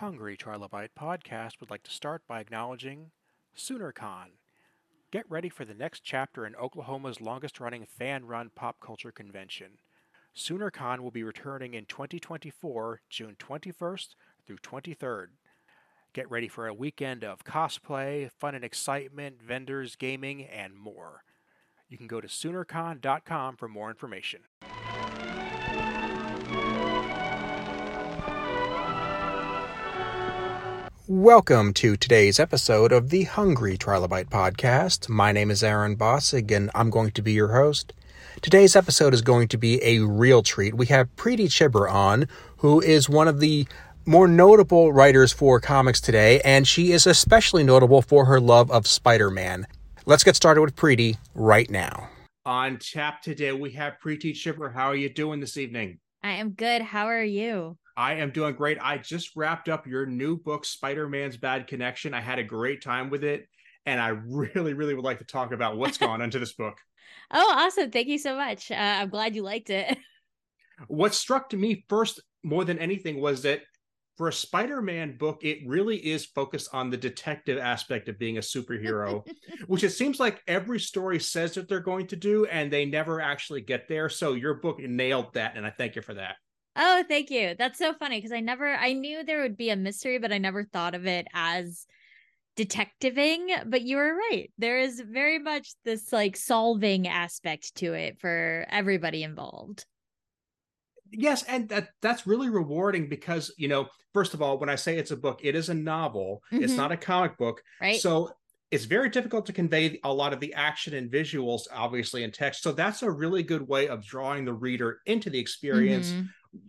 Hungry Trilobyte podcast would like to start by acknowledging SoonerCon. Get ready for the next chapter in Oklahoma's longest running fan run pop culture convention. SoonerCon will be returning in 2024, June 21st through 23rd. Get ready for a weekend of cosplay, fun and excitement, vendors, gaming, and more. You can go to SoonerCon.com for more information. Welcome to today's episode of the Hungry Trilobyte Podcast. My name is Aaron Bossig, and I'm going to be your host. Today's episode is going to be a real treat. We have Preeti Chhibber on, who is one of the more notable writers for comics today, and she is especially notable for her love of Spider Man. Let's get started with Preeti right now. On tap today, we have Preeti Chhibber. How are you doing this evening? I am good. How are you? I am doing great. I just wrapped up your new book, Spider Man's Bad Connection. I had a great time with it. And I really, really would like to talk about what's gone into this book. Oh, awesome. Thank you so much. Uh, I'm glad you liked it. What struck to me first, more than anything, was that for a Spider-Man book, it really is focused on the detective aspect of being a superhero, which it seems like every story says that they're going to do, and they never actually get there. So your book nailed that, and I thank you for that. Oh, thank you. That's so funny because I never I knew there would be a mystery, but I never thought of it as detectiving. But you were right. There is very much this like solving aspect to it for everybody involved. Yes, and that that's really rewarding because, you know, first of all, when I say it's a book, it is a novel. Mm-hmm. It's not a comic book. Right. So it's very difficult to convey a lot of the action and visuals obviously in text so that's a really good way of drawing the reader into the experience mm-hmm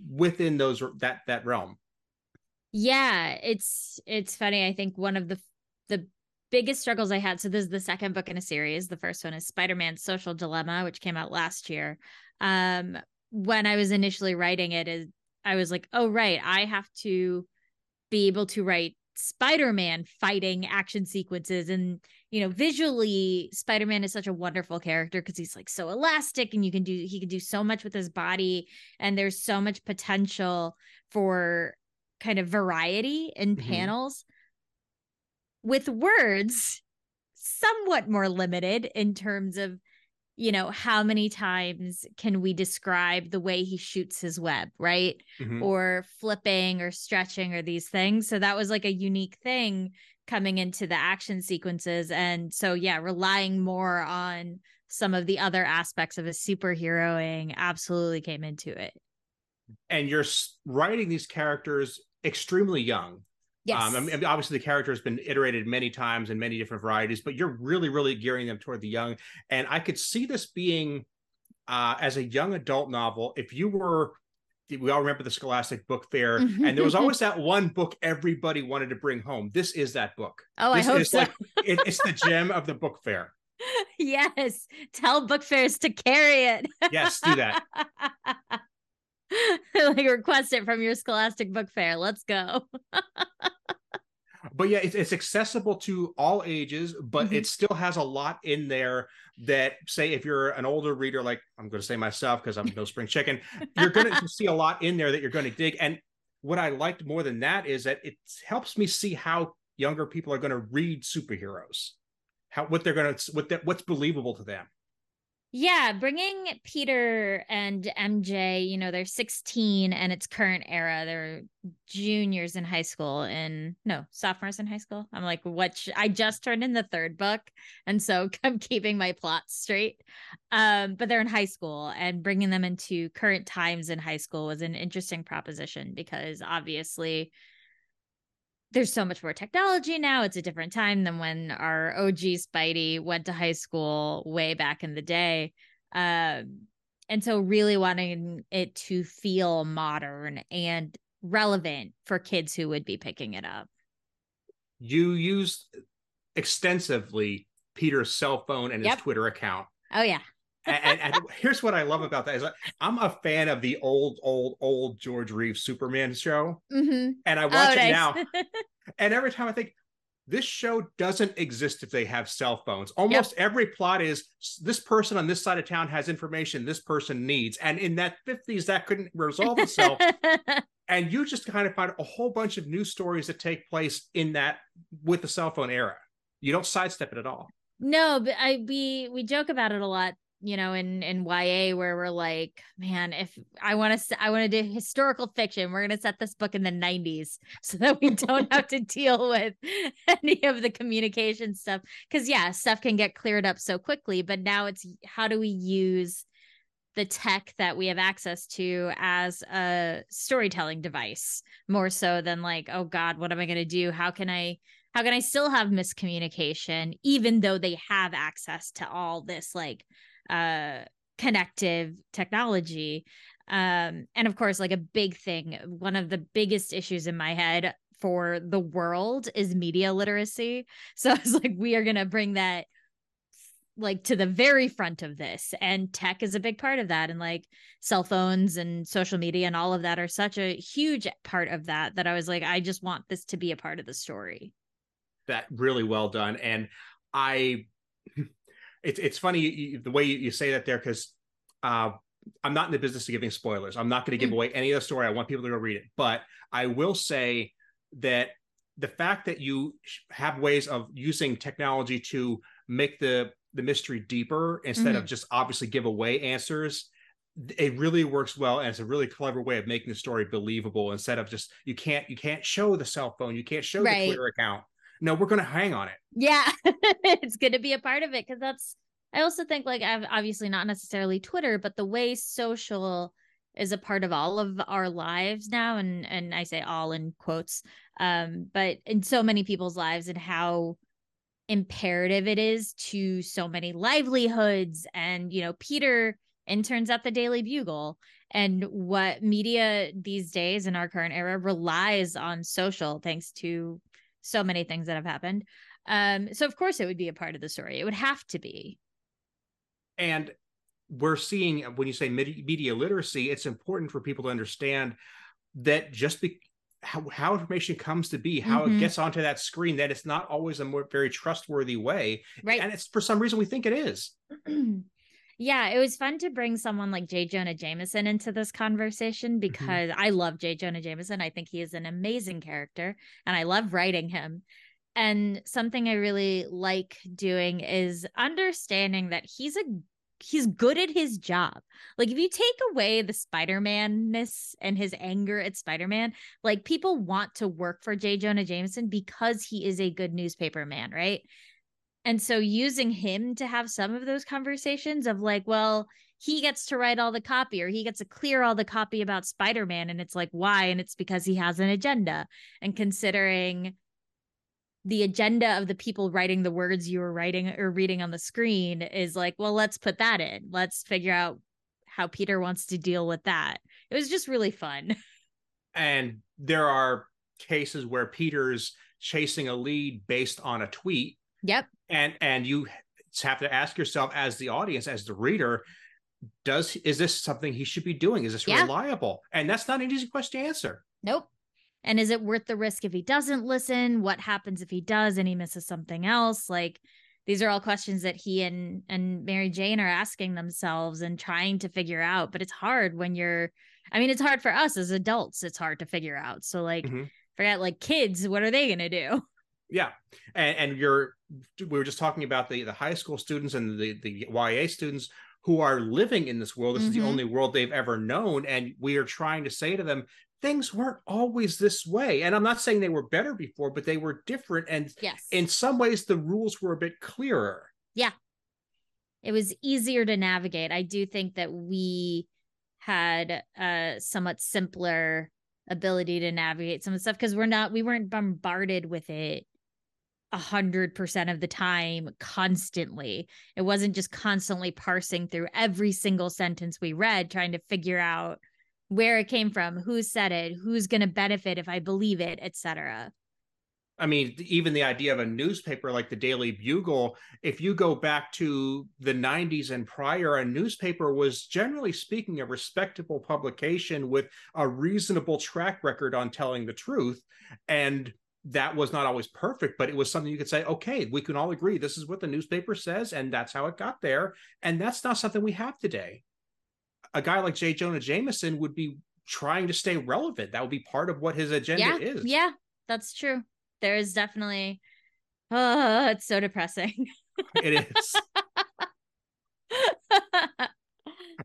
within those that that realm. Yeah it's it's funny. I think one of the the biggest struggles i had so this is the second book in a series. The first one is spider-man social dilemma which came out last year. Um when i was initially writing it is i was like oh right i have to be able to write spider-man fighting action sequences and you know visually spider-man is such a wonderful character because he's like so elastic and you can do he can do so much with his body and there's so much potential for kind of variety in mm-hmm. panels with words somewhat more limited in terms of you know how many times can we describe the way he shoots his web right mm-hmm. or flipping or stretching or these things so that was like a unique thing coming into the action sequences. And so, yeah, relying more on some of the other aspects of a superheroing absolutely came into it. And you're writing these characters extremely young. Yes. Um, I mean, obviously, the character has been iterated many times in many different varieties, but you're really, really gearing them toward the young. And I could see this being, uh, as a young adult novel, if you were we all remember the Scholastic Book Fair, mm-hmm. and there was always that one book everybody wanted to bring home. This is that book. Oh, this I hope so. Like, it, it's the gem of the book fair. Yes, tell book fairs to carry it. yes, do that. like request it from your Scholastic Book Fair. Let's go but yeah, it's, it's accessible to all ages, but mm-hmm. it still has a lot in there that say if you're an older reader, like I'm going to say myself because I'm no spring chicken, you're going to see a lot in there that you're going to dig. And what I liked more than that is that it helps me see how younger people are going to read superheroes, how what they're going to what that what's believable to them. Yeah, bringing Peter and MJ, you know, they're 16 and it's current era. They're juniors in high school and no, sophomores in high school. I'm like, what? Sh-? I just turned in the third book. And so I'm keeping my plots straight. Um, but they're in high school and bringing them into current times in high school was an interesting proposition because obviously there's so much more technology now. It's a different time than when our OG Spidey went to high school way back in the day. Um, and so, really wanting it to feel modern and relevant for kids who would be picking it up. You used extensively Peter's cell phone and his Twitter account. Oh, yeah and, and, here's what I love about that is I'm a fan of the old, old, old George Reeves Superman show, mm-hmm. and I watch oh, it nice. now. and every time I think this show doesn't exist if they have cell phones. Almost yep. every plot is this person on this side of town has information this person needs, and in that 50s that couldn't resolve itself. and you just kind of find a whole bunch of new stories that take place in that with the cell phone era. You don't sidestep it at all. No, but I we we joke about it a lot you know in in YA where we're like man if I want to I want to do historical fiction we're going to set this book in the 90s so that we don't have to deal with any of the communication stuff. Cuz yeah stuff can get cleared up so quickly but now it's how do we use the tech that we have access to as a storytelling device more so than like oh god what am i going to do? How can i how can i still have miscommunication even though they have access to all this like uh connective technology. Um and of course like a big thing one of the biggest issues in my head for the world is media literacy. So it's like we are going to bring that like to the very front of this and tech is a big part of that and like cell phones and social media and all of that are such a huge part of that that i was like i just want this to be a part of the story. That really well done and i it's it's funny the way you say that there because uh, I'm not in the business of giving spoilers. I'm not going to give mm. away any of the story. I want people to go read it, but I will say that the fact that you have ways of using technology to make the the mystery deeper instead mm-hmm. of just obviously give away answers it really works well and it's a really clever way of making the story believable instead of just you can't you can't show the cell phone you can't show right. the twitter account no, we're going to hang on it. Yeah, it's going to be a part of it because that's. I also think like I've obviously not necessarily Twitter, but the way social is a part of all of our lives now, and and I say all in quotes, um, but in so many people's lives and how imperative it is to so many livelihoods and you know peter interns at the daily bugle and what media these days in our current era relies on social thanks to so many things that have happened. Um, so of course it would be a part of the story. It would have to be. And we're seeing when you say media literacy, it's important for people to understand that just be, how, how information comes to be, how mm-hmm. it gets onto that screen, that it's not always a more, very trustworthy way. Right. And it's for some reason we think it is. Yeah, it was fun to bring someone like J. Jonah Jameson into this conversation mm-hmm. because mm-hmm. I love J. Jonah Jameson. I think he is an amazing character and I love writing him. And something I really like doing is understanding that he's a he's good at his job. Like if you take away the Spider-Man-ness and his anger at Spider-Man, like people want to work for J. Jonah Jameson because he is a good newspaper man, right? And so using him to have some of those conversations of like, well, he gets to write all the copy or he gets to clear all the copy about Spider-Man and it's like why and it's because he has an agenda and considering the agenda of the people writing the words you were writing or reading on the screen is like, well, let's put that in. Let's figure out how Peter wants to deal with that. It was just really fun. And there are cases where Peter's chasing a lead based on a tweet Yep. And and you have to ask yourself as the audience, as the reader, does is this something he should be doing? Is this yeah. reliable? And that's not an easy question to answer. Nope. And is it worth the risk if he doesn't listen? What happens if he does and he misses something else? Like these are all questions that he and and Mary Jane are asking themselves and trying to figure out. But it's hard when you're I mean, it's hard for us as adults, it's hard to figure out. So like mm-hmm. forget like kids, what are they gonna do? Yeah. And and you're we were just talking about the the high school students and the the YA students who are living in this world. This mm-hmm. is the mm-hmm. only world they've ever known, and we are trying to say to them, things weren't always this way. And I'm not saying they were better before, but they were different, and yes, in some ways the rules were a bit clearer. Yeah, it was easier to navigate. I do think that we had a somewhat simpler ability to navigate some of the stuff because we're not we weren't bombarded with it a hundred percent of the time constantly it wasn't just constantly parsing through every single sentence we read trying to figure out where it came from who said it who's going to benefit if i believe it etc I mean, even the idea of a newspaper like the Daily Bugle, if you go back to the 90s and prior, a newspaper was generally speaking a respectable publication with a reasonable track record on telling the truth. And that was not always perfect, but it was something you could say, okay, we can all agree this is what the newspaper says, and that's how it got there. And that's not something we have today. A guy like J. Jonah Jameson would be trying to stay relevant. That would be part of what his agenda yeah, is. Yeah, that's true. There is definitely oh, it's so depressing. It is.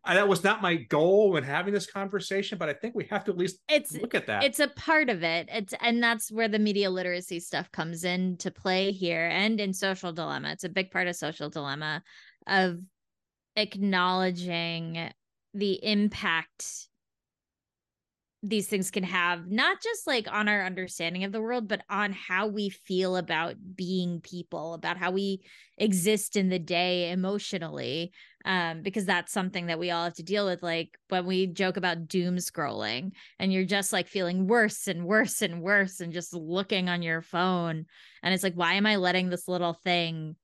that was not my goal when having this conversation, but I think we have to at least it's look at that. It's a part of it. It's and that's where the media literacy stuff comes into play here and in social dilemma. It's a big part of social dilemma of acknowledging the impact these things can have not just like on our understanding of the world but on how we feel about being people about how we exist in the day emotionally um because that's something that we all have to deal with like when we joke about doom scrolling and you're just like feeling worse and worse and worse and just looking on your phone and it's like why am i letting this little thing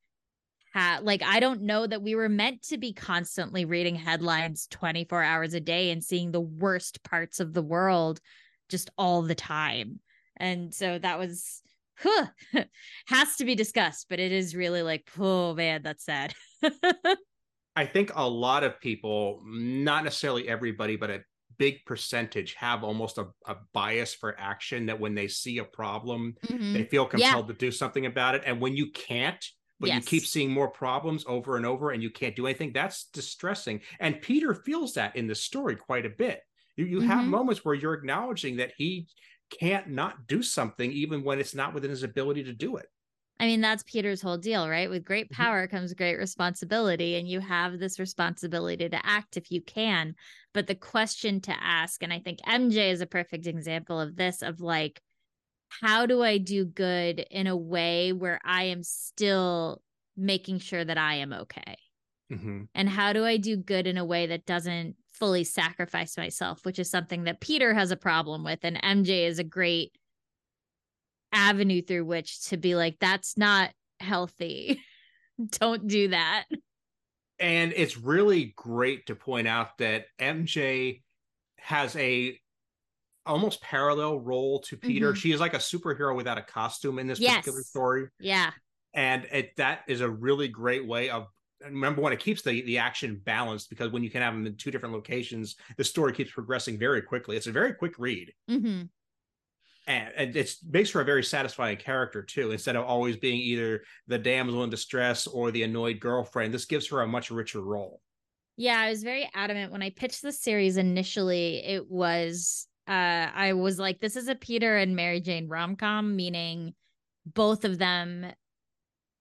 ha- like I don't know that we were meant to be constantly reading headlines 24 hours a day and seeing the worst parts of the world just all the time. And so that was huh, has to be discussed, but it is really like, oh man, that's sad. I think a lot of people, not necessarily everybody, but a big percentage have almost a, a bias for action that when they see a problem, mm-hmm. they feel compelled yeah. to do something about it. And when you can't, but yes. you keep seeing more problems over and over and you can't do anything that's distressing and peter feels that in the story quite a bit you, you mm-hmm. have moments where you're acknowledging that he can't not do something even when it's not within his ability to do it I mean, that's Peter's whole deal, right? With great mm-hmm. power comes great responsibility, and you have this responsibility to act if you can. But the question to ask, and I think MJ is a perfect example of this, of like, how do I do good in a way where I am still making sure that I am okay? Mm-hmm. And how do I do good in a way that doesn't fully sacrifice myself, which is something that Peter has a problem with. And MJ is a great avenue through which to be like, that's not healthy. Don't do that. And it's really great to point out that MJ has a almost parallel role to Peter. Mm-hmm. She is like a superhero without a costume in this yes. particular story. Yeah. And it that is a really great way of remember when it keeps the the action balanced because when you can have them in two different locations, the story keeps progressing very quickly. It's a very quick read. Mm-hmm. And, and it makes her a very satisfying character too. Instead of always being either the damsel in distress or the annoyed girlfriend, this gives her a much richer role. Yeah, I was very adamant when I pitched the series initially. It was uh I was like, this is a Peter and Mary Jane rom com, meaning both of them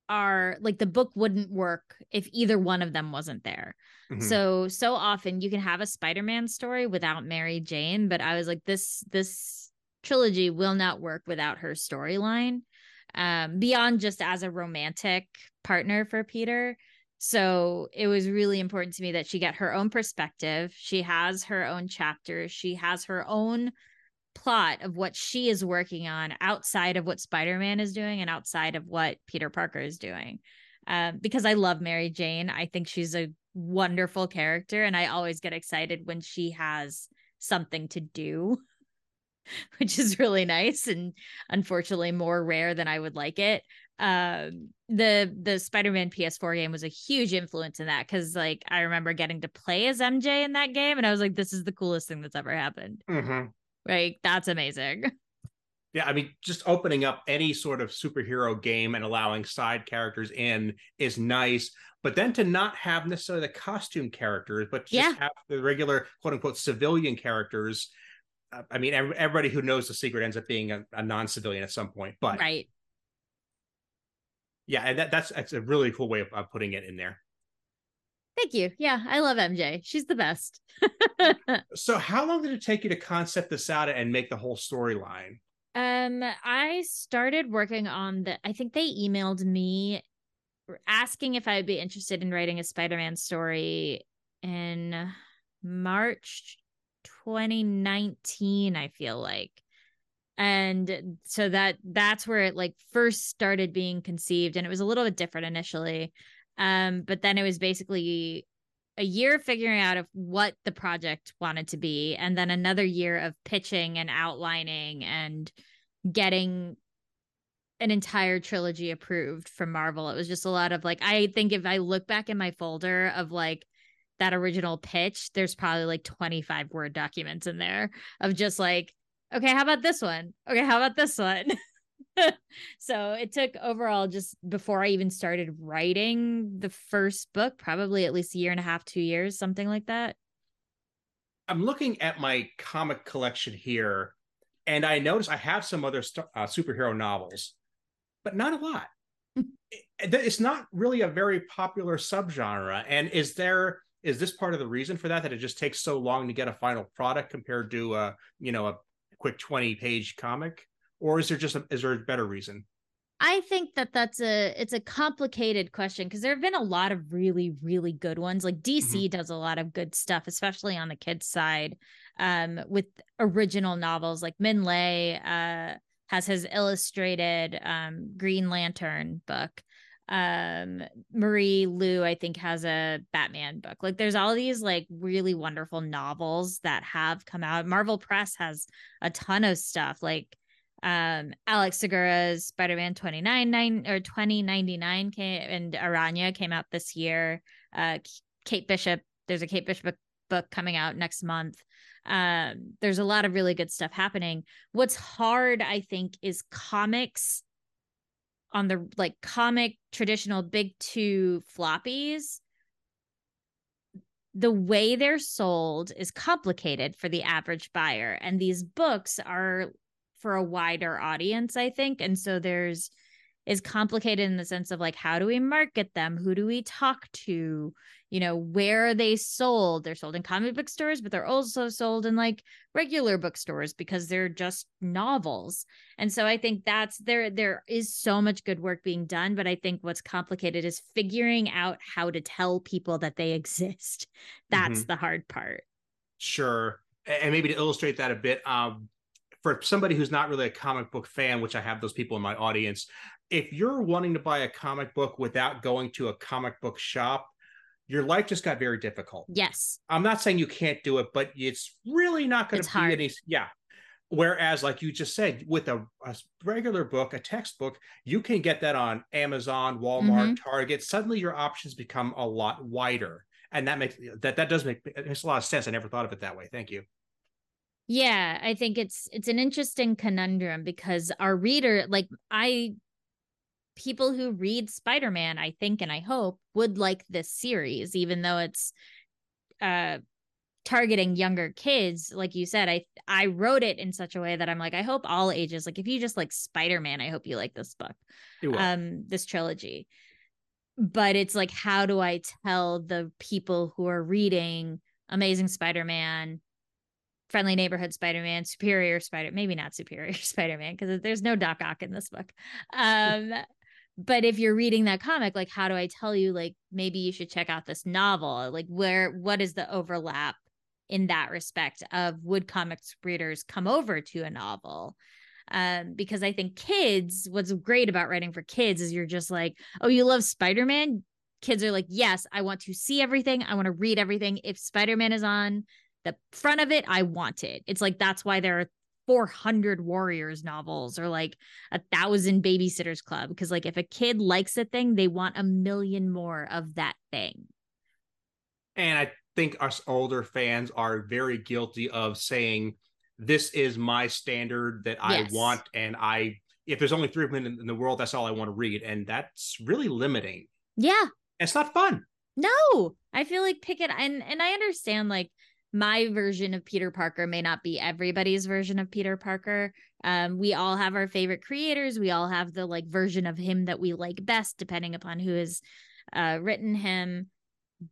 are like the book wouldn't work if either one of them wasn't there. Mm-hmm. So so often you can have a Spider-Man story without Mary Jane, but I was like this this trilogy will not work without her storyline. Um beyond just as a romantic partner for Peter, so it was really important to me that she get her own perspective. She has her own chapters. She has her own plot of what she is working on outside of what Spider-Man is doing and outside of what Peter Parker is doing. Um, because I love Mary Jane. I think she's a wonderful character, and I always get excited when she has something to do, which is really nice and unfortunately more rare than I would like it um the the spider-man ps4 game was a huge influence in that because like i remember getting to play as mj in that game and i was like this is the coolest thing that's ever happened mm-hmm. like that's amazing yeah i mean just opening up any sort of superhero game and allowing side characters in is nice but then to not have necessarily the costume characters but just yeah. have the regular quote unquote civilian characters i mean everybody who knows the secret ends up being a, a non-civilian at some point but right yeah, and that, that's that's a really cool way of, of putting it in there. Thank you. Yeah, I love MJ. She's the best. so, how long did it take you to concept this out and make the whole storyline? Um, I started working on the. I think they emailed me asking if I'd be interested in writing a Spider-Man story in March 2019. I feel like, and so that that's where it like first started being conceived and it was a little bit different initially um but then it was basically a year figuring out of what the project wanted to be and then another year of pitching and outlining and getting an entire trilogy approved from Marvel. It was just a lot of like I think if I look back in my folder of like that original pitch, there's probably like 25 word documents in there of just like, okay, how about this one? Okay, how about this one? so it took overall just before I even started writing the first book, probably at least a year and a half, two years, something like that. I'm looking at my comic collection here, and I notice I have some other st- uh, superhero novels, but not a lot. it's not really a very popular subgenre. And is there is this part of the reason for that that it just takes so long to get a final product compared to a you know a quick 20 page comic or is there just a, is there a better reason I think that that's a it's a complicated question because there have been a lot of really really good ones. Like DC mm-hmm. does a lot of good stuff, especially on the kids side, um, with original novels. Like Minh Lê uh, has his illustrated um, Green Lantern book. Um, Marie Lu, I think, has a Batman book. Like, there's all these like really wonderful novels that have come out. Marvel Press has a ton of stuff. Like um Alex Segura's Spider-Man 29 or 2099 came and Araña came out this year. Uh Kate Bishop, there's a Kate Bishop book coming out next month. Um there's a lot of really good stuff happening. What's hard I think is comics on the like comic traditional big 2 floppies the way they're sold is complicated for the average buyer and these books are for a wider audience, I think. And so there's is complicated in the sense of like how do we market them? Who do we talk to? You know, where are they sold? They're sold in comic book stores, but they're also sold in like regular bookstores because they're just novels. And so I think that's there there is so much good work being done, but I think what's complicated is figuring out how to tell people that they exist. That's mm-hmm. the hard part. Sure. And maybe to illustrate that a bit, um, for somebody who's not really a comic book fan, which I have those people in my audience, if you're wanting to buy a comic book without going to a comic book shop, your life just got very difficult. Yes. I'm not saying you can't do it, but it's really not going to be hard. any. Yeah. Whereas, like you just said, with a, a, regular book, a textbook, you can get that on Amazon, Walmart, mm-hmm. Target. Suddenly, your options become a lot wider, and that makes that that does make it makes a lot of sense. I never thought of it that way. Thank you. Yeah, I think it's it's an interesting conundrum because our reader, like I people who read Spider-Man, I think and I hope would like this series even though it's uh targeting younger kids like you said i i wrote it in such a way that i'm like i hope all ages like if you just like spider-man i hope you like this book um this trilogy. But it's like how do i tell the people who are reading amazing spider-man friendly neighborhood spider-man superior spider maybe not superior spider-man because there's no doc ock in this book um but if you're reading that comic like how do i tell you like maybe you should check out this novel like where what is the overlap in that respect of would comics readers come over to a novel um, because I think kids, what's great about writing for kids is you're just like, oh, you love Spider Man. Kids are like, yes, I want to see everything. I want to read everything. If Spider Man is on the front of it, I want it. It's like that's why there are 400 Warriors novels or like a thousand Babysitters Club. Because, like, if a kid likes a thing, they want a million more of that thing. And I think us older fans are very guilty of saying, This is my standard that I yes. want. And I, if there's only three women in the world, that's all I want to read. And that's really limiting. Yeah. It's not fun. No, I feel like pick it and and I understand like my version of Peter Parker may not be everybody's version of Peter Parker. Um, we all have our favorite creators. We all have the like version of him that we like best, depending upon who has uh, written him.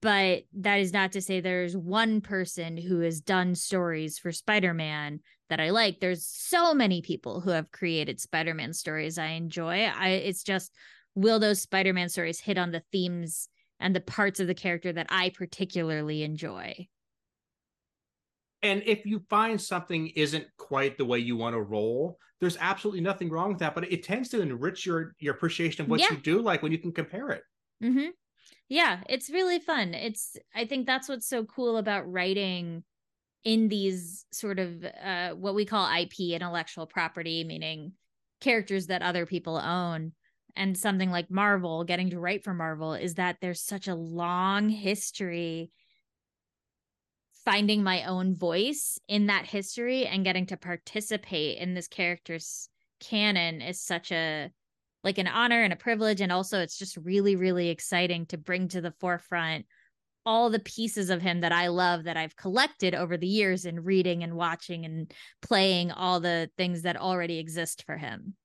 But that is not to say there's one person who has done stories for Spider Man that I like. There's so many people who have created Spider Man stories I enjoy. I it's just will those Spider Man stories hit on the themes and the parts of the character that I particularly enjoy? And if you find something isn't quite the way you want to roll, there's absolutely nothing wrong with that. But it tends to enrich your your appreciation of what yeah. you do like when you can compare it. Mm-hmm. Yeah, it's really fun. It's I think that's what's so cool about writing in these sort of uh, what we call IP, intellectual property, meaning characters that other people own. And something like Marvel, getting to write for Marvel, is that there's such a long history finding my own voice in that history and getting to participate in this character's canon is such a like an honor and a privilege and also it's just really really exciting to bring to the forefront all the pieces of him that I love that I've collected over the years in reading and watching and playing all the things that already exist for him.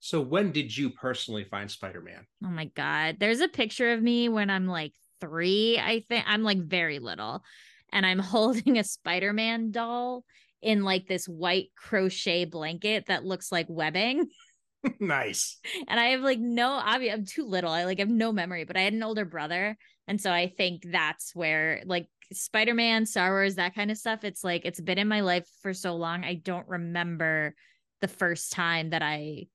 So when did you personally find Spider-Man? Oh my god, there's a picture of me when I'm like 3, I think. I'm like very little and I'm holding a Spider-Man doll in like this white crochet blanket that looks like webbing. nice. And I have like no obvious I'm too little. I like have no memory, but I had an older brother. And so I think that's where like Spider-Man, Star Wars, that kind of stuff, it's like it's been in my life for so long. I don't remember the first time that I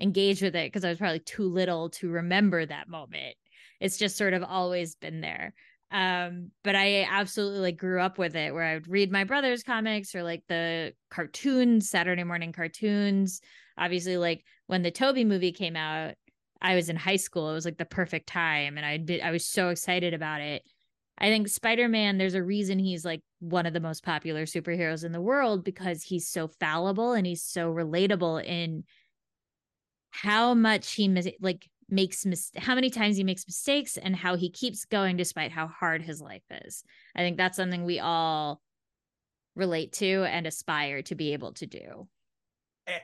engaged with it because I was probably too little to remember that moment. It's just sort of always been there um but i absolutely like grew up with it where i would read my brother's comics or like the cartoons saturday morning cartoons. Obviously like when the Tobey movie came out i was in high school. It was like the perfect time and i did i was so excited about it. I think spider-man there's a reason he's like one of the most popular superheroes in the world because he's so fallible and he's so relatable in how much he mis- like makes mis- how many times he makes mistakes and how he keeps going despite how hard his life is. I think that's something we all relate to and aspire to be able to do.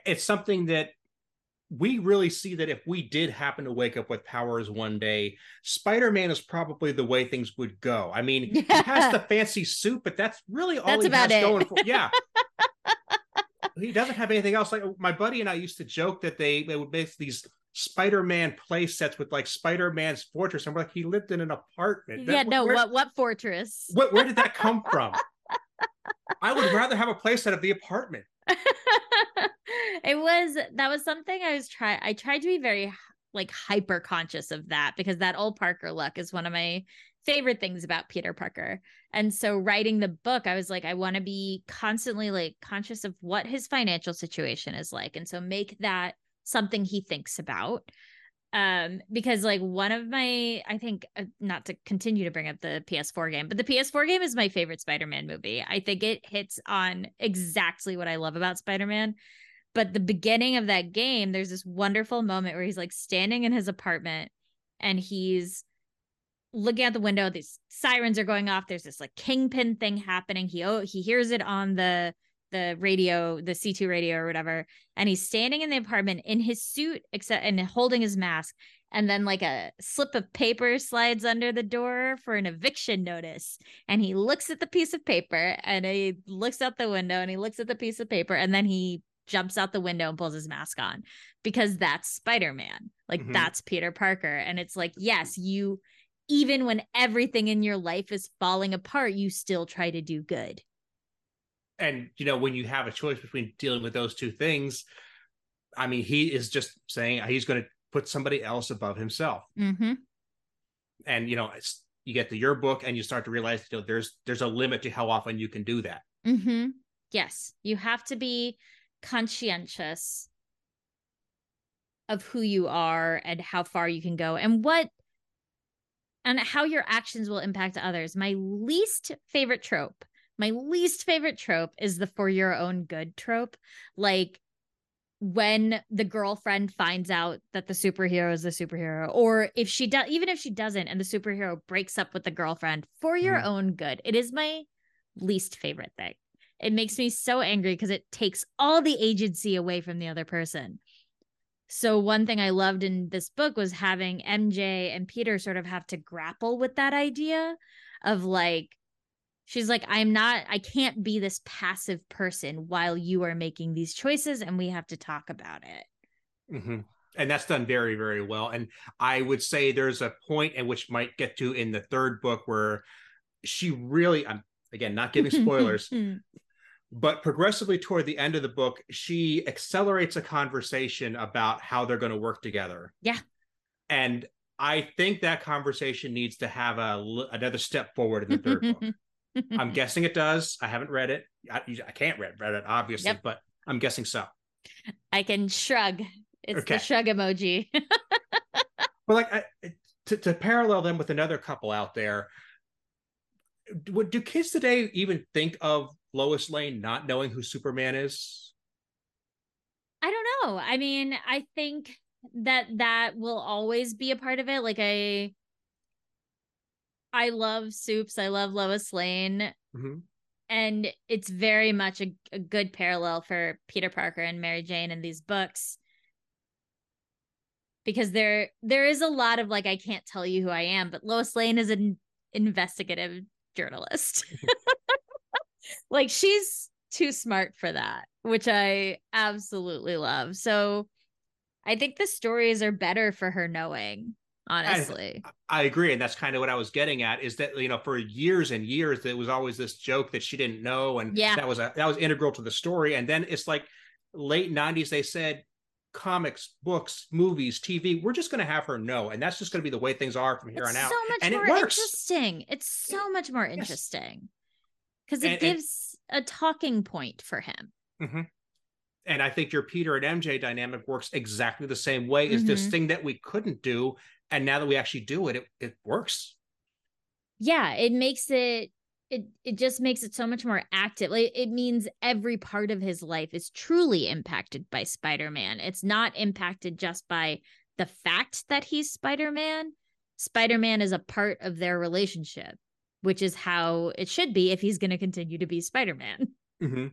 It's something that we really see that if we did happen to wake up with powers one day, Spider-Man is probably the way things would go. I mean, yeah. he has the fancy suit, but that's really all that's he has it. going for. Yeah. he doesn't have anything else. Like my buddy and I used to joke that they they would make these Spider-Man play sets with like Spider-Man's fortress, and we're like, he lived in an apartment. Yeah, that, no, what what fortress? What, where did that come from? I would rather have a play set of the apartment. it was that was something I was try I tried to be very like hyper conscious of that because that old Parker look is one of my favorite things about Peter Parker. And so writing the book, I was like, I want to be constantly like conscious of what his financial situation is like. And so make that something he thinks about. Um because like one of my i think uh, not to continue to bring up the ps4 game but the ps4 game is my favorite spider-man movie. I think it hits on exactly what i love about spider-man but the beginning of that game there's this wonderful moment where he's like standing in his apartment and he's looking out the window these sirens are going off there's this like kingpin thing happening. He oh he hears it on the the radio, the C2 radio or whatever, and he's standing in the apartment in his suit except and holding his mask. And then like a slip of paper slides under the door for an eviction notice. And he looks at the piece of paper and he looks out the window and he looks at the piece of paper and then he jumps out the window and pulls his mask on because that's Spider-Man. Like mm-hmm. that's Peter Parker. And it's like, yes, you even when everything in your life is falling apart, you still try to do good and you know when you have a choice between dealing with those two things i mean he is just saying he's going to put somebody else above himself mm-hmm. and you know it's you get to your book and you start to realize you know there's there's a limit to how often you can do that mm-hmm. yes you have to be conscientious of who you are and how far you can go and what and how your actions will impact others my least favorite trope my least favorite trope is the for your own good trope. Like when the girlfriend finds out that the superhero is the superhero, or if she does, even if she doesn't, and the superhero breaks up with the girlfriend for your mm. own good. It is my least favorite thing. It makes me so angry because it takes all the agency away from the other person. So, one thing I loved in this book was having MJ and Peter sort of have to grapple with that idea of like, she's like i'm not i can't be this passive person while you are making these choices and we have to talk about it. Mm-hmm. and that's done very very well. And i would say there's a point at which might get to in the third book where she really i'm again not giving spoilers but progressively toward the end of the book she accelerates a conversation about how they're going to work together. Yeah. And I think that conversation needs to have a another step forward in the third book. I'm guessing it does. I haven't read it. I, I can't read, read it, obviously, yep. but I'm guessing so. I can shrug. It's okay. the shrug emoji. well, like I, to, to parallel them with another couple out there, Would do kids today even think of Lois Lane not knowing who Superman is? I don't know. I mean, I think that that will always be a part of it. Like I I love Supes. I love Lois Lane. Mm-hmm. And it's very much a, a good parallel for Peter Parker and Mary Jane in these books. Because there there is a lot of like I can't tell you who I am, but Lois Lane is an investigative journalist. like she's too smart for that, which I absolutely love. So I think the stories are better for her knowing honestly I, I, agree and that's kind of what i was getting at is that you know for years and years there was always this joke that she didn't know and yeah that was a that was integral to the story and then it's like late 90s they said comics books movies tv we're just going to have her know and that's just going to be the way things are from here it's on out so much and more interesting it's so much more interesting because yes. it and, gives and, a talking point for him mm-hmm and I think your Peter and MJ dynamic works exactly the same way. Is mm-hmm. this thing that we couldn't do, and now that we actually do it, it, it works. Yeah it makes it it it just makes it so much more active. Like it means every part of his life is truly impacted by spider-man. It's not impacted just by the fact that he's spider-man. Spider-man is a part of their relationship which is how it should be if he's going to continue to be spider-man. Mm-hmm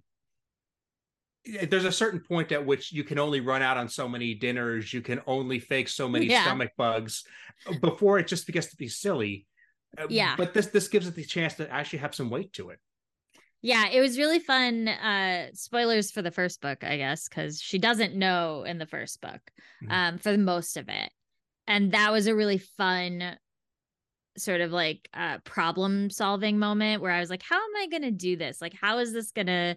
there's a certain point at which you can only run out on so many dinners you can only fake so many yeah. stomach bugs before it just begins to be silly uh, yeah but this this gives it the chance to actually have some weight to it yeah it was really fun uh spoilers for the first book i guess because she doesn't know in the first book mm-hmm. um for the most of it and that was a really fun sort of like uh problem solving moment where i was like how am i gonna do this like how is this gonna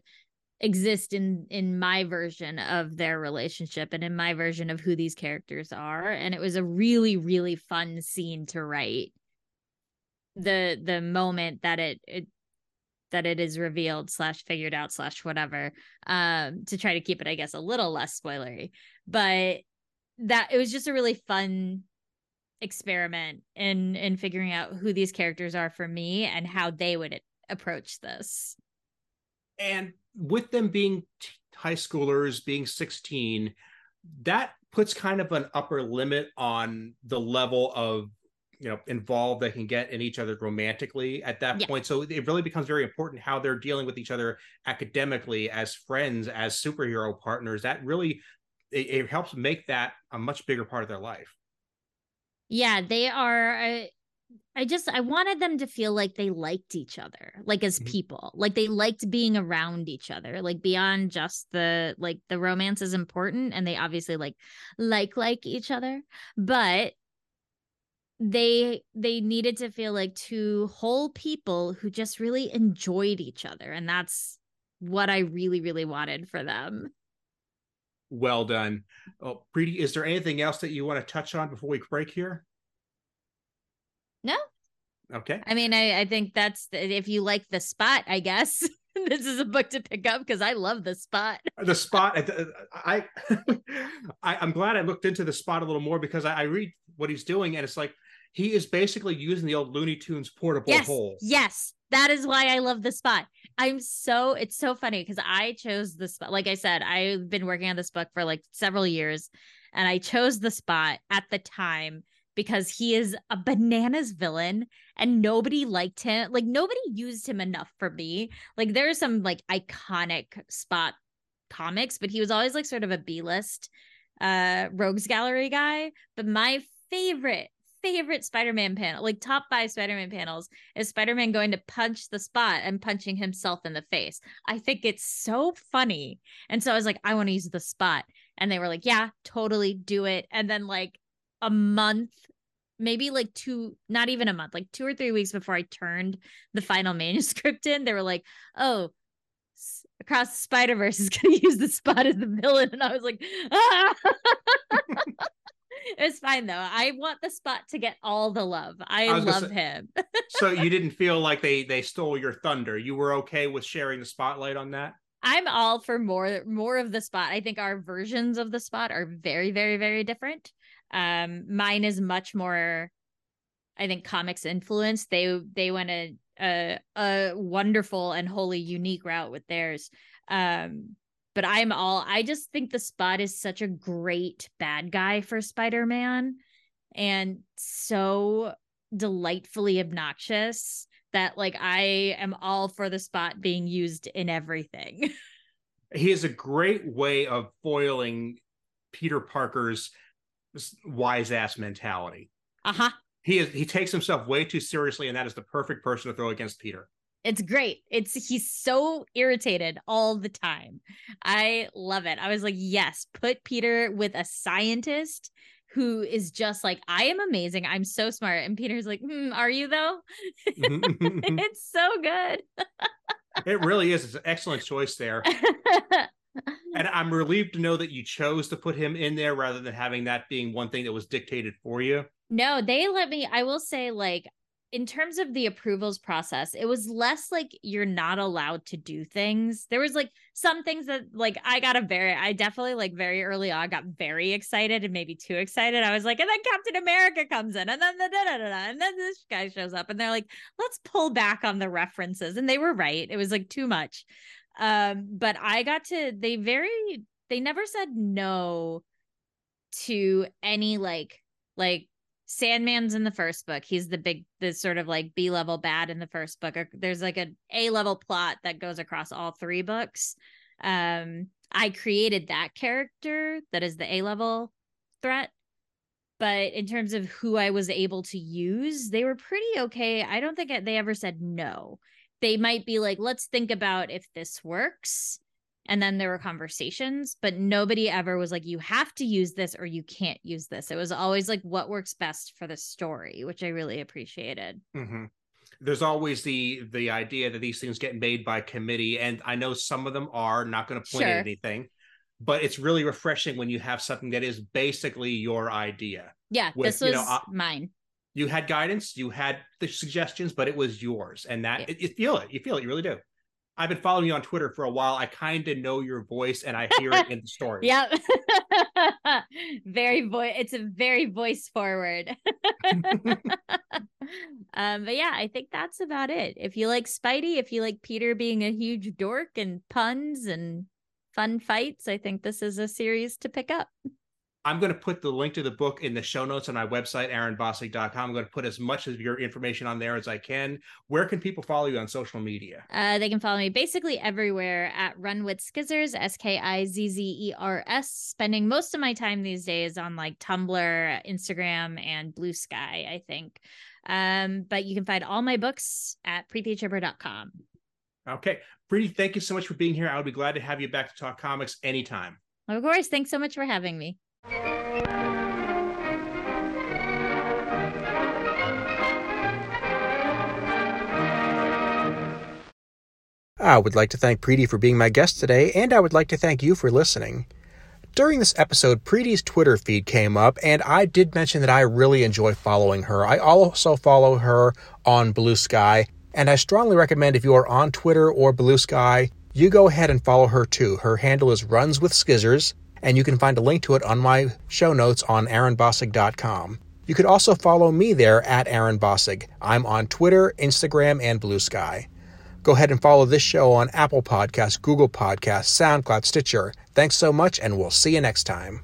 exist in in my version of their relationship and in my version of who these characters are. And it was a really really fun scene to write the the moment that it, it that it is revealed slash figured out slash whatever um to try to keep it i guess a little less spoilery. But that it was just a really fun experiment in in figuring out who these characters are for me and how they would approach this and with them being t- high schoolers, being 16, that puts kind of an upper limit on the level of you know involved they can get in each other romantically at that yeah. point. So it really becomes very important how they're dealing with each other academically as friends as superhero partners. That really it, it helps make that a much bigger part of their life. Yeah they are uh, I just I wanted them to feel like they liked each other, like as mm-hmm. people, like they liked being around each other, like beyond just the like the romance is important and they obviously like like like each other, but they they needed to feel like two whole people who just really enjoyed each other and that's what I really really wanted for them. Well done. Oh, Preeti, is there anything else that you want to touch on before we break here? No. Okay. I mean, I, I think that's if you like the spot, I guess this is a book to pick up because I love the spot. Uh, the spot. Uh, I, I, I'm glad I looked into the spot a little more because I, I read what he's doing and it's like he is basically using the old Looney Tunes portable yes, hole. Yes, that is why I love the spot. I'm so it's so funny because I chose the spot. Like I said, I've been working on this book for like several years, and I chose the spot at the time because he is a bananas villain and nobody liked him. Like nobody used him enough for me. Like there are some like iconic spot comics, but he was always like sort of a B-list uh rogues gallery guy. But my favorite favorite Spider-Man panel, like top 5 Spider-Man panels is Spider-Man going to punch the spot and punching himself in the face. I think it's so funny. And so I was like I want to use the spot and they were like, "Yeah, totally do it." And then like a month maybe like two not even a month like two or three weeks before i turned the final manuscript in they were like oh across the spider verse is going to use the spot as the villain and i was like ah! it's fine though. I want the spot to get all the love. I, I love say, him. so you didn't feel like they they stole your thunder? You were okay with sharing the spotlight on that? I'm all for more more of the spot. I think our versions of the spot are very very very different um, mine is much more, I think, comics influenced. They they went a a a wonderful and wholly unique route with theirs. Um, but I'm all I just think the spot is such a great bad guy for Spider-Man and so delightfully obnoxious that like I am all for the spot being used in everything. he is a great way of foiling Peter Parker's wise ass mentality. Uh-huh. He is he takes himself way too seriously, and that is the perfect person to throw against Peter. It's great. It's he's so irritated all the time. I love it. I was like, yes, put Peter with a scientist who is just like, I am amazing. I'm so smart. And Peter's like, hmm, are you though? it's so good. it really is. It's an excellent choice there. And I'm relieved to know that you chose to put him in there rather than having that being one thing that was dictated for you. No, they let me, I will say, like, in terms of the approvals process, it was less like you're not allowed to do things. There was like some things that like I got a very I definitely like very early on got very excited and maybe too excited. I was like, and then Captain America comes in, and then the da da da and then this guy shows up, and they're like, let's pull back on the references, and they were right. It was like too much. Um, but I got to they very they never said no to any like like Sandman's in the first book. He's the big, the sort of like B level bad in the first book. There's like a A level plot that goes across all three books. Um, I created that character that is the A level threat. But in terms of who I was able to use, they were pretty okay. I don't think they ever said no. They might be like, let's think about if this works. And then there were conversations but nobody ever was like you have to use this or you can't use this. It was always like what works best for the story which i really appreciated. Mm-hmm. there's always the the idea that these things get made by committee and i know some of them are not going to point sure. at anything but it's really refreshing when you have something that is basically your idea. Yeah with, this was you know, mine you had guidance you had the suggestions but it was yours and that yeah. it, you feel it you feel it you really do I've been following you on Twitter for a while. I kind of know your voice and I hear it in the story. Yep. very voice it's a very voice forward. um but yeah, I think that's about it. If you like Spidey, if you like Peter being a huge dork and puns and fun fights, I think this is a series to pick up. I'm going to put the link to the book in the show notes on my website, aaronbossig.com. I'm going to put as much of your information on there as I can. Where can people follow you on social media? Uh, they can follow me basically everywhere at Run with Skizzers, S K I Z Z E R S. Spending most of my time these days on like Tumblr, Instagram, and Blue Sky, I think. Um, but you can find all my books at preetichhibber.com. Okay. Preeti, thank you so much for being here. I would be glad to have you back to talk comics anytime. Of course. Thanks so much for having me. I would like to thank Preeti for being my guest today, and I would like to thank you for listening. During this episode, Preeti's Twitter feed came up, and I did mention that I really enjoy following her. I also follow her on Blue Sky, and I strongly recommend if you are on Twitter or Blue Sky, you go ahead and follow her too. Her handle is Runs with Skizzers, and you can find a link to it on my show notes on aaronbossig.com. You could also follow me there at Aaron Bossig. I'm on Twitter, Instagram, and Blue Sky. Go ahead and follow this show on Apple Podcasts, Google Podcasts, SoundCloud, Stitcher. Thanks so much, and we'll see you next time.